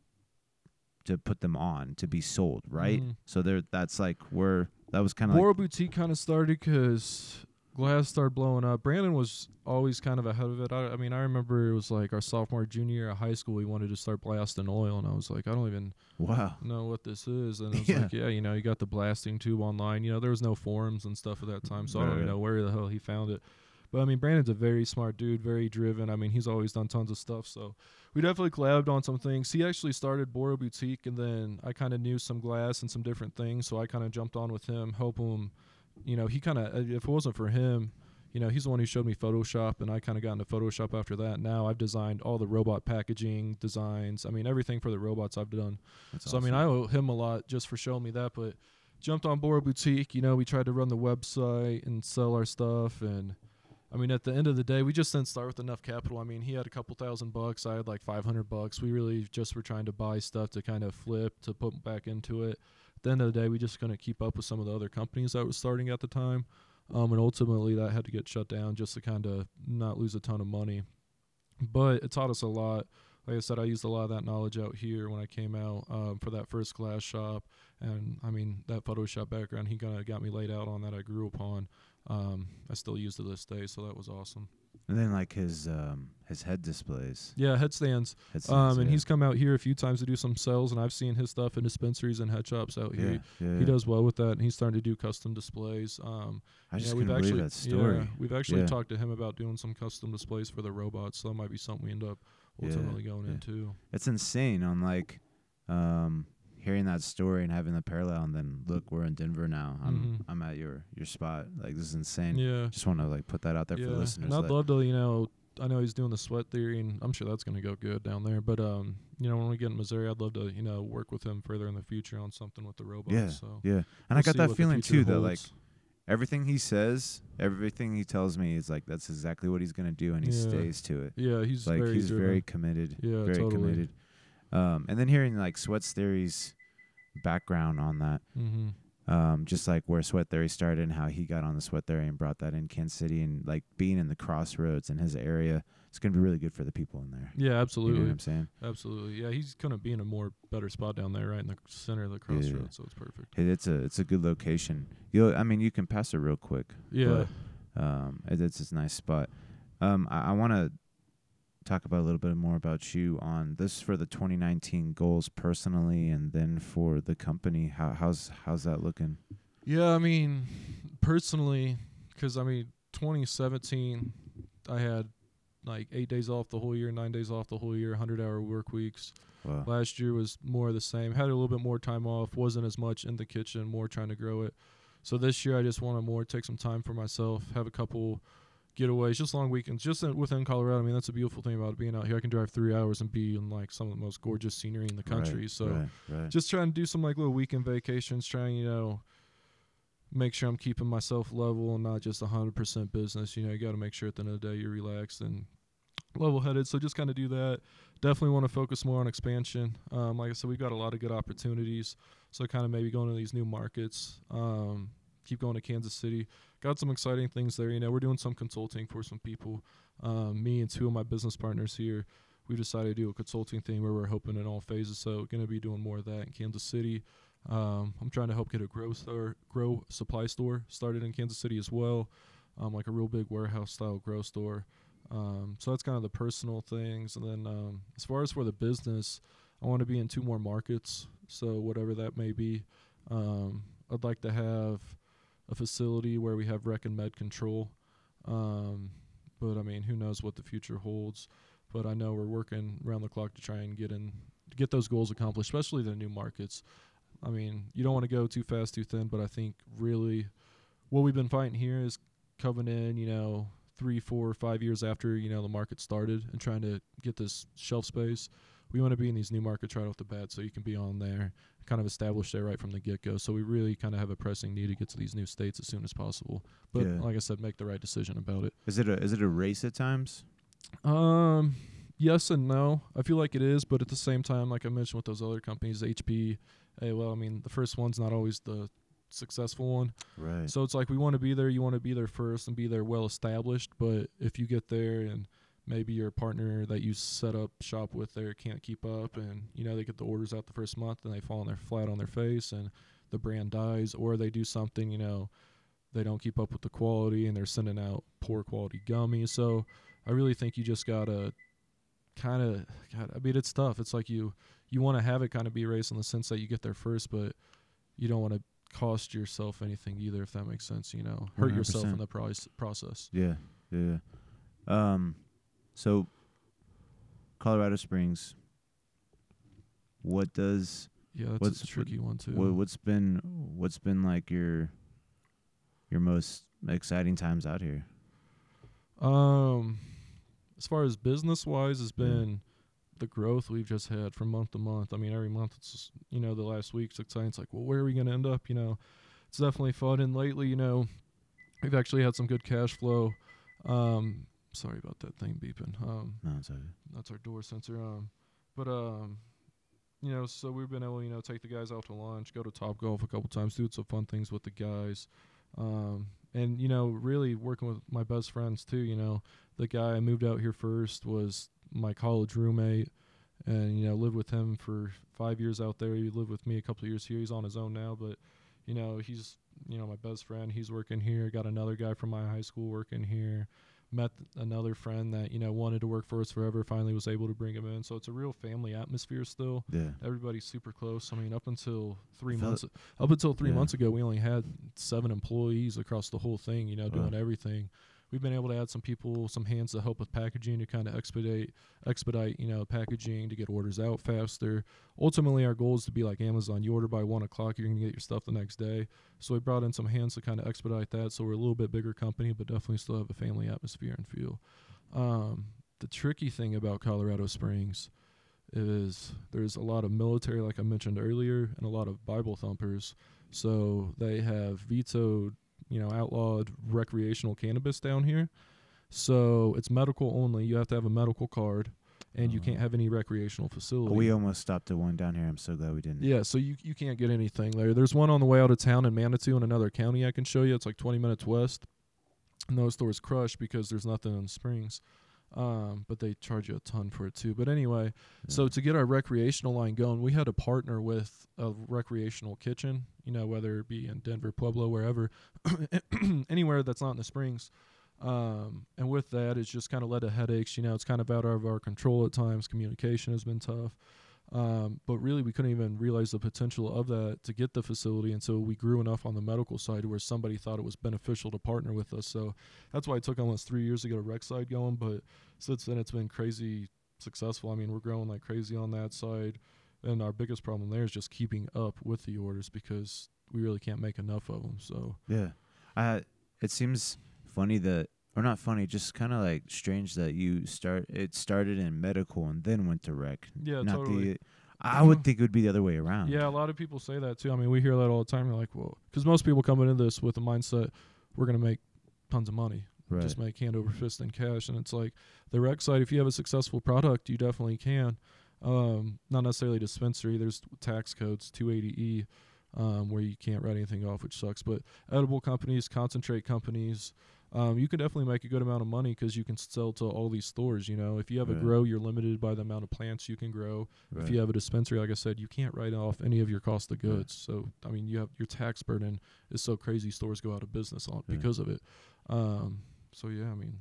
to put them on to be sold, right? Mhm. So there, that's like where that was kind of like Boro Boutique kind of started because glass started blowing up. Brandon was always kind of ahead of it. I, I mean, I remember it was like our sophomore, junior year of high school. We wanted to start blasting oil, and I was like, I don't even wow. know what this is. And it was Yeah. like, yeah, you know, you got the blasting tube online. You know, there was no forums and stuff at that time, so I don't even know where the hell he found it. But I mean, Brandon's a very smart dude, very driven. I mean, he's always done tons of stuff. So we definitely collabed on some things. He actually started Boro Boutique, and then I kind of knew some glass and some different things, so I kind of jumped on with him, help him. You know, he kind of uh, if it wasn't for him, you know, he's the one who showed me Photoshop, and I kind of got into Photoshop after that. Now I've designed all the robot packaging designs. I mean, everything for the robots I've done. That's So I mean, I owe him a lot just for showing me that. But jumped on Boro Boutique. You know, we tried to run the website and sell our stuff, and I mean, at the end of the day, we just didn't start with enough capital. I mean, he had a couple thousand bucks. I had like five hundred bucks. We really just were trying to buy stuff to kind of flip to put back into it. The end of the day, we just couldn't keep up with some of the other companies that were starting at the time. Um, and ultimately, that had to get shut down just to kind of not lose a ton of money. But it taught us a lot like I said, I used a lot of that knowledge out here when I came out um, for that first glass shop, and I mean that Photoshop background he kind of got me laid out on that I grew upon. Um, I still use to this day, so that was awesome. And then like his um his head displays. Yeah, headstands. Head Um, and yeah. he's come out here a few times to do some sales, and I've seen his stuff in dispensaries and head shops out here. yeah, yeah, He yeah. does well with that, and he's starting to do custom displays. Um, I just yeah, we've believe actually, that story. Yeah, we've actually talked to him about doing some custom displays for the robots, so that might be something we end up ultimately going into. It's insane on like um hearing that story and having the parallel and then look we're in Denver now. I'm Mhm. I'm at your your spot. Like this is insane. Yeah. Just want to like put that out there for the listeners. And I'd love to, you know, I know he's doing the sweat theory, and I'm sure that's going to go good down there. But um, you know, when we get in Missouri, I'd love to, you know, work with him further in the future on something with the robots. yeah, So yeah. And I we'll got that feeling too that like everything he says, everything he tells me is like that's exactly what he's gonna do, and he Yeah. stays to it. yeah, he's like very he's driven. very committed. Yeah, very totally. committed. Um, and then hearing like Sweat's Theory's background on that, hmm um, just like where Sweat Theory started and how he got on the Sweat Theory and brought that in Kansas City and like being in the crossroads in his area, it's gonna be really good for the people in there. Yeah, You know absolutely, what I'm saying? absolutely. Yeah, he's gonna be in a more better spot down there, right in the center of the crossroads. So it's perfect. It, it's a it's a good location. You, I mean, you can pass it real quick. Yeah, Um, it, it's it's a nice spot. Um, I, I want to talk about a little bit more about you on this for the 2019 goals personally, and then for the company. How how's how's that looking? yeah. I mean, personally, because I mean, 2017, I had like eight days off the whole year, nine days off the whole year, 100 hour work weeks. Wow. Last year was more of the same. Had a little bit more time off. Wasn't as much in the kitchen. More trying to grow it. So this year I just want to more take some time for myself. Have a couple getaways, just long weekends, just in, within Colorado. I mean that's a beautiful thing about being out here. I can drive three hours and be in like some of the most gorgeous scenery in the country. Right, so right, right. just trying to do some like little weekend vacations. Trying you know make sure I'm keeping myself level and not just 100% business. You know you got to make sure at the end of the day you're relaxed and level headed. So just kind of do that. Definitely want to focus more on expansion. Um, like I said, we've got a lot of good opportunities. So kind of maybe going to these new markets. Um, keep going to Kansas City. Got some exciting things there. You know, we're doing some consulting for some people. Um, me and two of my business partners here, we decided to do a consulting thing where we're hoping in all phases. So going to be doing more of that in Kansas City. Um, I'm trying to help get a grow store, grow supply store started in Kansas City as well, um, like a real big warehouse style grow store. Um, so that's kind of the personal things. And then um, as far as for the business, I want to be in two more markets. So whatever that may be, um, I'd like to have a facility where we have rec and med control. Um, but I mean, who knows what the future holds? But I know we're working around the clock to try and get in, get those goals accomplished, especially the new markets. I mean, you don't want to go too fast, too thin, but I think really what we've been fighting here is coming in, you know, three, four, five years after you know the market started and trying to get this shelf space. We want to be in these new markets right off the bat, so you can be on there, kind of establish there right from the get go. So we really kind of have a pressing need to get to these new states as soon as possible. But Yeah. like I said, make the right decision about it. Is it a is it a race at times? Um, yes and no. I feel like it is, but at the same time, like I mentioned with those other companies, HP, hey, well, I mean, the first one's not always the successful one. Right. So it's like we want to be there. You want to be there first and be there well established. But if you get there and maybe your partner that you set up shop with there can't keep up, and you know they get the orders out the first month and they fall on their flat on their face, and the brand dies, or they do something, you know, they don't keep up with the quality and they're sending out poor quality gummies. So I really think you just gotta kind of. I mean, it's tough. It's like you you want to have it kind of be race in the sense that you get there first, but you don't want to cost yourself anything either, if that makes sense. You know, hurt yourself in the price process. Yeah, yeah. Um, so Colorado Springs. What does Yeah, that's What's- a tricky one too. what, what's been what's been like your your most exciting times out here? Um, as far as business wise, has been the growth we've just had from month to month. I mean, every month it's just, you know the last week's exciting. It's like, well, where are we gonna end up? You know, it's definitely fun. And lately, you know, we've actually had some good cash flow. Um, sorry about that thing beeping. Um, No, it's okay. that's our door sensor. Um, but um, you know, so we've been able, to, you know, take the guys out to lunch, go to Top Golf a couple times, do some fun things with the guys, um, and you know, really working with my best friends too. You know, the guy I moved out here first was my college roommate, and you know, lived with him for five years out there. He lived with me a couple of years here. He's on his own now, but you know, he's you know my best friend. He's working here. Got another guy from my high school working here met another friend that you know wanted to work for us forever finally was able to bring him in so it's a real family atmosphere still Yeah. everybody's super close i mean up until three Felt- months up until three Yeah. months ago we only had seven employees across the whole thing you know Wow. doing everything we've been able to add some people some hands to help with packaging to kind of expedite expedite you know packaging to get orders out faster ultimately our goal is to be like amazon you order by one o'clock you're to get your stuff the next day so we brought in some hands to kind of expedite that. So we're a little bit bigger company, but definitely still have a family atmosphere and feel. Um, the tricky thing about Colorado Springs is there's a lot of military, like I mentioned earlier, and a lot of Bible thumpers. So they have vetoed, you know, outlawed recreational cannabis down here. So it's medical only. You have to have a medical card, and you Oh. can't have any recreational facility. We almost stopped at one down here. I'm so glad we didn't. Yeah, so you you can't get anything there. There's one on the way out of town in Manitou in another county I can show you. It's like 20 minutes west. And those stores crush because there's nothing in Springs. Um, but they charge you a ton for it too. But anyway, so to get our recreational line going, we had to partner with a recreational kitchen, you know, whether it be in Denver, Pueblo, wherever, anywhere that's not in the Springs. Um, and with that, it's just kind of led to headaches. You know, it's kind of out of our control at times. Communication has been tough. Um, but really, we couldn't even realize the potential of that to get the facility until we grew enough on the medical side where somebody thought it was beneficial to partner with us. So that's why it took almost three years to get a rec side going. But since then, it's been crazy successful. I mean, we're growing like crazy on that side. And our biggest problem there is just keeping up with the orders because we really can't make enough of them. So, Yeah. Uh, it seems funny that, or not funny, just kind of like strange that you start. It started in medical and then went to rec. yeah, not totally. the. I would think it would be the other way around. Yeah, a lot of people say that too. I mean, we hear that all the time. You're like, well, because most people come into this with the mindset, we're going to make tons of money, Right. just make hand over fist in cash. And it's like the rec side, if you have a successful product, you definitely can. Um, not necessarily dispensary. There's tax codes, 280E, um, where you can't write anything off, which sucks. But edible companies, concentrate companies, um, you can definitely make a good amount of money because you can sell to all these stores. You know, if you have a grow, you're limited by the amount of plants you can grow. right. If you have a dispensary, like I said, you can't write off any of your cost of goods. So I mean, you have your tax burden is so crazy. Stores go out of business on because of it. Um, so yeah, I mean,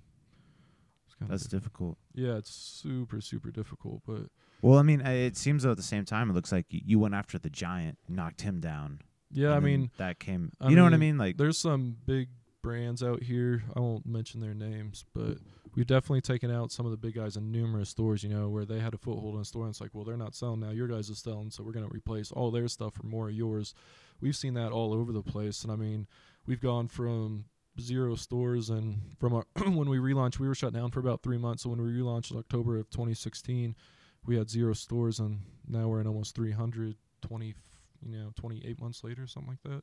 That's difficult. yeah, it's super super difficult. But Well, I mean, it seems though at the same time, it looks like y- you went after the giant, knocked him down. yeah, I mean, that came. I you know what I mean, mean? Like, there's some big brands out here. I won't mention their names, but we've definitely taken out some of the big guys in numerous stores. You know, where they had a foothold in a store, and it's like, well, they're not selling now. Your guys are selling, so we're gonna replace all their stuff for more of yours. We've seen that all over the place, and I mean, we've gone from zero stores, and from our when we relaunched, we were shut down for about three months. So when we relaunched in October of 2016, we had zero stores, and now we're in almost 300, 20, you know, 28 months later, or something like that.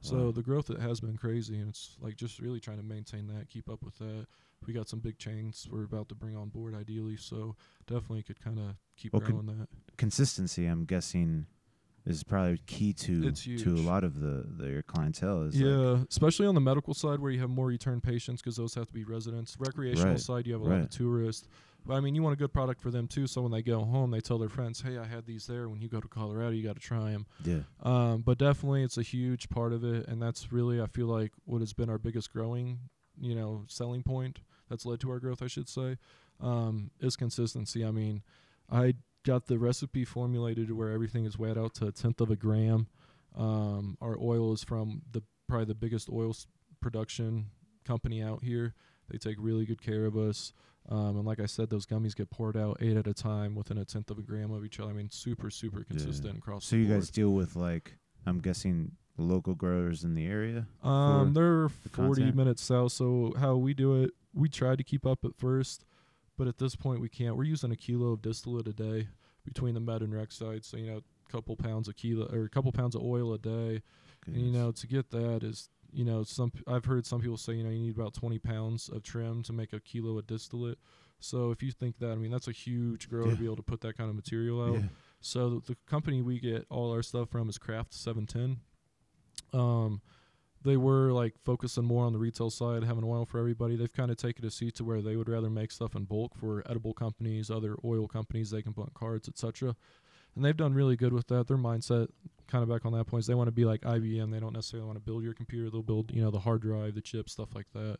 So Wow. the growth it has been crazy, and it's like just really trying to maintain that, keep up with that. We got some big chains we're about to bring on board, ideally. So definitely could kind of keep Well, con- growing that. Consistency, I'm guessing, is probably key to to a lot of the their clientele. Is like, Yeah, especially on the medical side where you have more return patients because those have to be residents. Recreational Right, side, you have a lot of tourists. But I mean, you want a good product for them too. So when they go home, they tell their friends, "Hey, I had these there. When you go to Colorado, you got to try them." yeah, Um, but definitely, it's a huge part of it, and that's really I feel like what has been our biggest growing, you know, selling point that's led to our growth, I should say, um, is consistency. I mean, I got the recipe formulated to where everything is weighed out to a tenth of a gram. Um, our oil is from the probably the biggest oil s- production company out here. They take really good care of us. Um, and like I said, those gummies get poured out eight at a time within a tenth of a gram of each other. I mean, super, super consistent across So you board. guys deal with like I'm guessing local growers in the area. Um, they're the 40 content? minutes south. So how we do it, we tried to keep up at first, but at this point we can't. We're using a kilo of distillate a day between the med and rec side. So you know, a couple pounds of kilo or a couple pounds of oil a day. And you know, to get that is you know some I've heard some people say you know you need about 20 pounds of trim to make a kilo of distillate. So if you think that, I mean that's a huge grow Yeah. to be able to put that kind of material out. Yeah. So the, the company we get all our stuff from is Craft 710. Um, they were like focusing more on the retail side, having oil for everybody. They've kind of taken a seat to where they would rather make stuff in bulk for edible companies, other oil companies they can put on carts, etc. And they've done really good with that. Their mindset, kind of back on that point, is they want to be like IBM. They don't necessarily want to build your computer. They'll build, you know, the hard drive, the chip, stuff like that.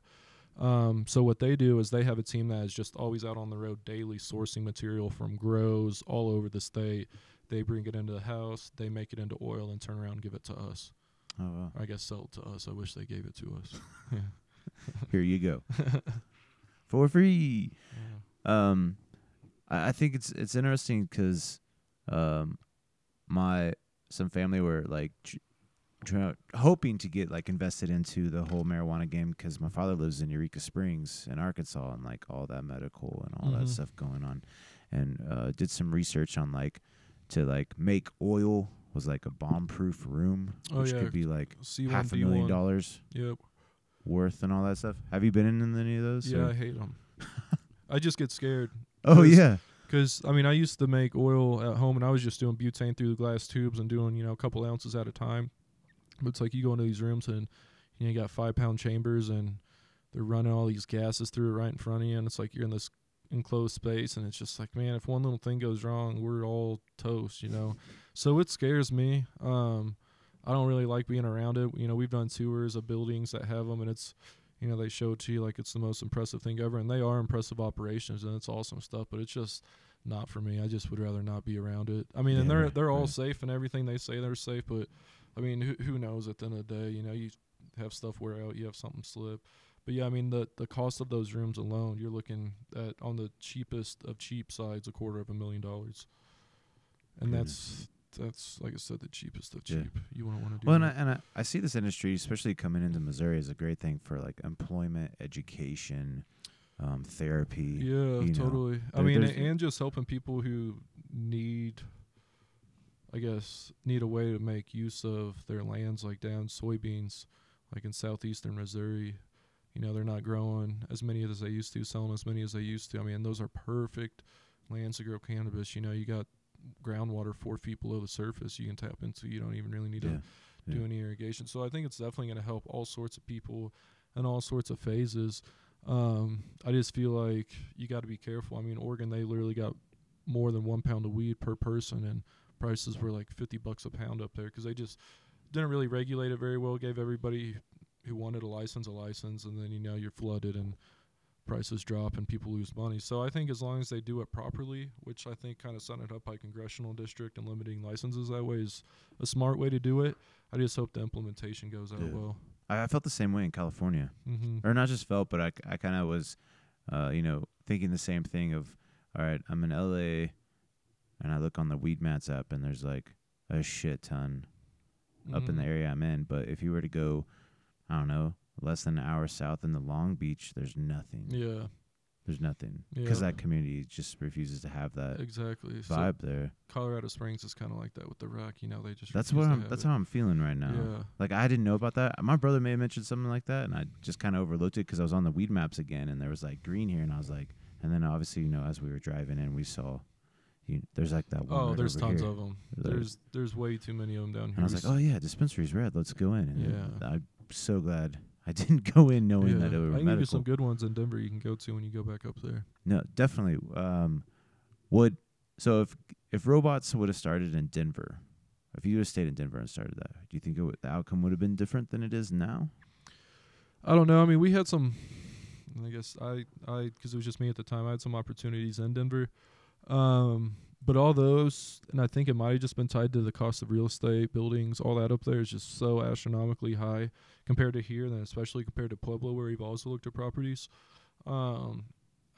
Um, so what they do is they have a team that is just always out on the road daily sourcing material from grows all over the state. They bring it into the house, they make it into oil, and turn around and give it to us. Oh, wow. I guess sell it to us. I wish they gave it to us. Here you go. For free. Yeah. Um, I, I think it's it's interesting 'cause um, my some family were like tr- try, hoping to get like invested into the whole marijuana game because my father lives in Eureka Springs in Arkansas and like all that medical and all that Mhm. stuff going on, and uh, did some research on like to like make oil was like a bomb proof room, Oh, which yeah. could be like C1, half a million dollars Yep. worth and all that stuff. Have you been in any of those? Yeah, or- I hate them. I just get scared. Oh yeah. Because I mean, I used to make oil at home, and I was just doing butane through the glass tubes and doing you know a couple ounces at a time. But it's like you go into these rooms and you, know, you got five pound chambers, and they're running all these gases through it right in front of you, and it's like you're in this enclosed space, and it's just like, man, if one little thing goes wrong, we're all toast, you know. So it scares me. Um, I don't really like being around it. You know, we've done tours of buildings that have them, and it's you know they show it to you like it's the most impressive thing ever, and they are impressive operations, and it's awesome stuff. But it's just not for me. I just would rather not be around it. I mean, and they're right, they're all right. safe and everything they say they're safe, but I mean, who who knows? At the end of the day, you know, you have stuff wear out, you have something slip. But yeah, I mean, the the cost of those rooms alone, you're looking at on the cheapest of cheap sides, a quarter of a million dollars, and Goodness. that's that's like I said, the cheapest of Yeah. cheap. You wouldn't want to do Well, and I, and I, I see this industry, especially coming into Missouri, is a great thing for like employment, education, um, therapy. Yeah, totally. I mean, and just helping people who need, I guess, need a way to make use of their lands, like down soybeans, like in southeastern Missouri. You know, they're not growing as many as they used to, selling as many as they used to. I mean, those are perfect lands to grow cannabis. You know, you got groundwater four feet below the surface you can tap into. You don't even really need Yeah, to do any irrigation. So I think it's definitely going to help all sorts of people and all sorts of phases. Um, I just feel like you got to be careful. I mean, Oregon they literally got more than one pound of weed per person, and prices were like fifty bucks a pound up there because they just didn't really regulate it very well. Gave everybody who wanted a license a license, and then you know you're flooded and prices drop and people lose money. So I think as long as they do it properly, which I think kind of setting it up by congressional district and limiting licenses that way is a smart way to do it. I just hope the implementation goes out Yeah. well. I, I felt the same way in California, Mm-hmm. or not just felt, but I, I kind of was, uh, you know, thinking the same thing of, all right, I'm in LA, and I look on the Weedmaps app, and there's like a shit ton up in the Mm-hmm. area I'm in. But if you were to go, I don't know, less than an hour south in the Long Beach, there's nothing. Yeah, There's nothing because Yeah. that community just refuses to have that exactly. So vibe there. Colorado Springs is kind of like that with the Rock. You know, they just That's what I'm. That's it. how I'm feeling right now. Yeah. Like I didn't know about that. My brother may have mentioned something like that, and I just kind of overlooked it because I was on the Weedmaps again, and there was like green here, and I was like, and then obviously you know as we were driving in, we saw, you, there's like that one. Oh, right there's tons here. of them. There- There's there's way too many of them down here. And I was like, oh yeah, dispensary's red. Let's go in. And Yeah. I'm so glad I didn't go in knowing yeah. that it was I can give you some good ones in Denver you can go to when you go back up there. No, definitely. Um, would so if if robots would have started in Denver, if you would have stayed in Denver and started that, do you think it would, the outcome would have been different than it is now? I don't know. I mean, we had some. I guess I I because it was just me at the time. I had some opportunities in Denver, um, but all those, and I think it might have just been tied to the cost of real estate, buildings, all that up there is just so astronomically high compared to here, and then especially compared to Pueblo, where we've also looked at properties. Um,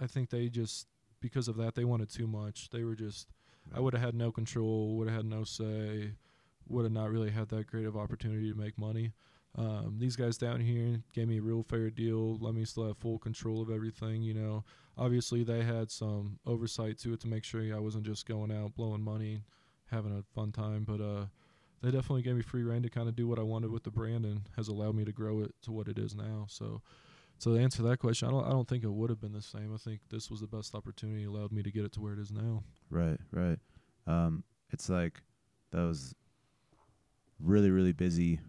I think they just because of that they wanted too much. They were just I would have had no control, would have had no say, would have not really had that great of opportunity to make money. Um, these guys down here gave me a real fair deal, let me still have full control of everything. You know, obviously they had some oversight to it to make sure I wasn't just going out blowing money, having a fun time. But uh, they definitely gave me free reign to kind of do what I wanted with the brand, and has allowed me to grow it to what it is now. So, so to answer that question, I don't I don't think it would have been the same. I think this was the best opportunity, allowed me to get it to where it is now. Right, right. Um, it's like that was really, really busy,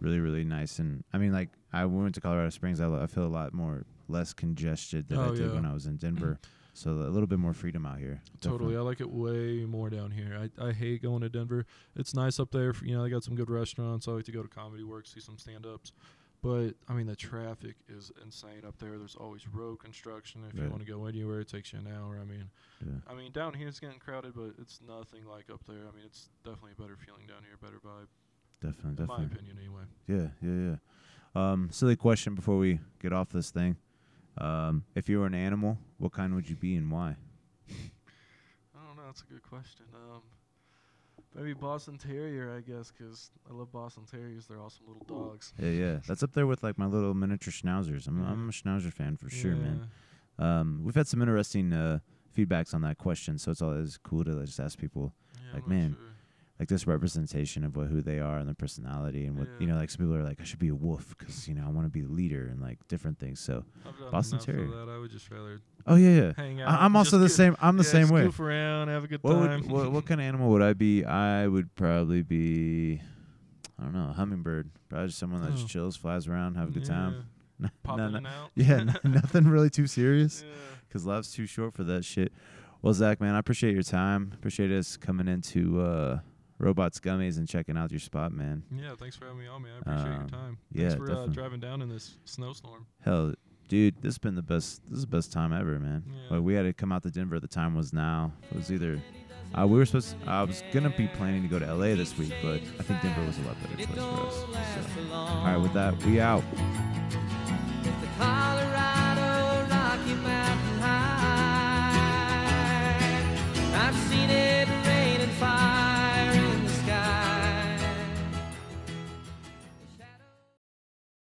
really, really nice, and I mean, like I went to Colorado Springs. I, lo- I feel a lot more less congested than I Oh, did yeah. when I was in mm-hmm. Denver. so a little bit more freedom out here. Totally, Definitely. I like it way more down here. I, I hate going to Denver. It's nice up there. For, you know, they got some good restaurants. I like to go to Comedy Works, see some stand-ups. But I mean, the traffic is insane up there. There's always road construction. If you want to go anywhere, it takes you an hour. I mean, Yeah. I mean, down here it's getting crowded, but it's nothing like up there. I mean, it's definitely a better feeling down here, better vibe, Definitely, in my definitely. opinion, anyway. Yeah, yeah, yeah. Um, silly question before we get off this thing. Um, if you were an animal, what kind would you be and why? I don't know. That's a good question. Um, maybe Boston Terrier, I guess, because I love Boston Terriers. They're awesome little dogs. Yeah, yeah. That's up there with like my little miniature schnauzers. I'm, Yeah. I'm a schnauzer fan for sure, man. Yeah. Um, we've had some interesting uh, feedbacks on that question, so it's always cool to just ask people Yeah, Like, man, sure. Like this representation of what who they are and their personality, and what you know. Like some people are like, I should be a wolf because you know I want to be the leader and like different things. So, Boston Terrier. That. I would just rather oh yeah, yeah. hang out. I, I'm also the goof- same. I'm the yeah, same just way. Goof around, have a good What, time. would, what what kind of animal would I be? I would probably be, I don't know, a hummingbird. Probably just someone that just Oh. chills, flies around, have a good time. Yeah, Pop No, no- out. yeah, n- nothing really too serious. Yeah. because life's too short for that shit. Well, Zach, man, I appreciate your time. Appreciate us coming into uh, Robots Gummies and checking out your spot, man. Yeah, thanks for having me on, man. I appreciate um, your time. Yeah, thanks for uh, driving down in this snowstorm. Hell, dude, this has been the best. This is the best time ever, man. Yeah. Like we had to come out to Denver. The time was now. It was either. Uh, we were supposed. To, I was gonna be planning to go to LA this week, but I think Denver was a lot better choice for us. So. All right, with that, we out. I've seen it.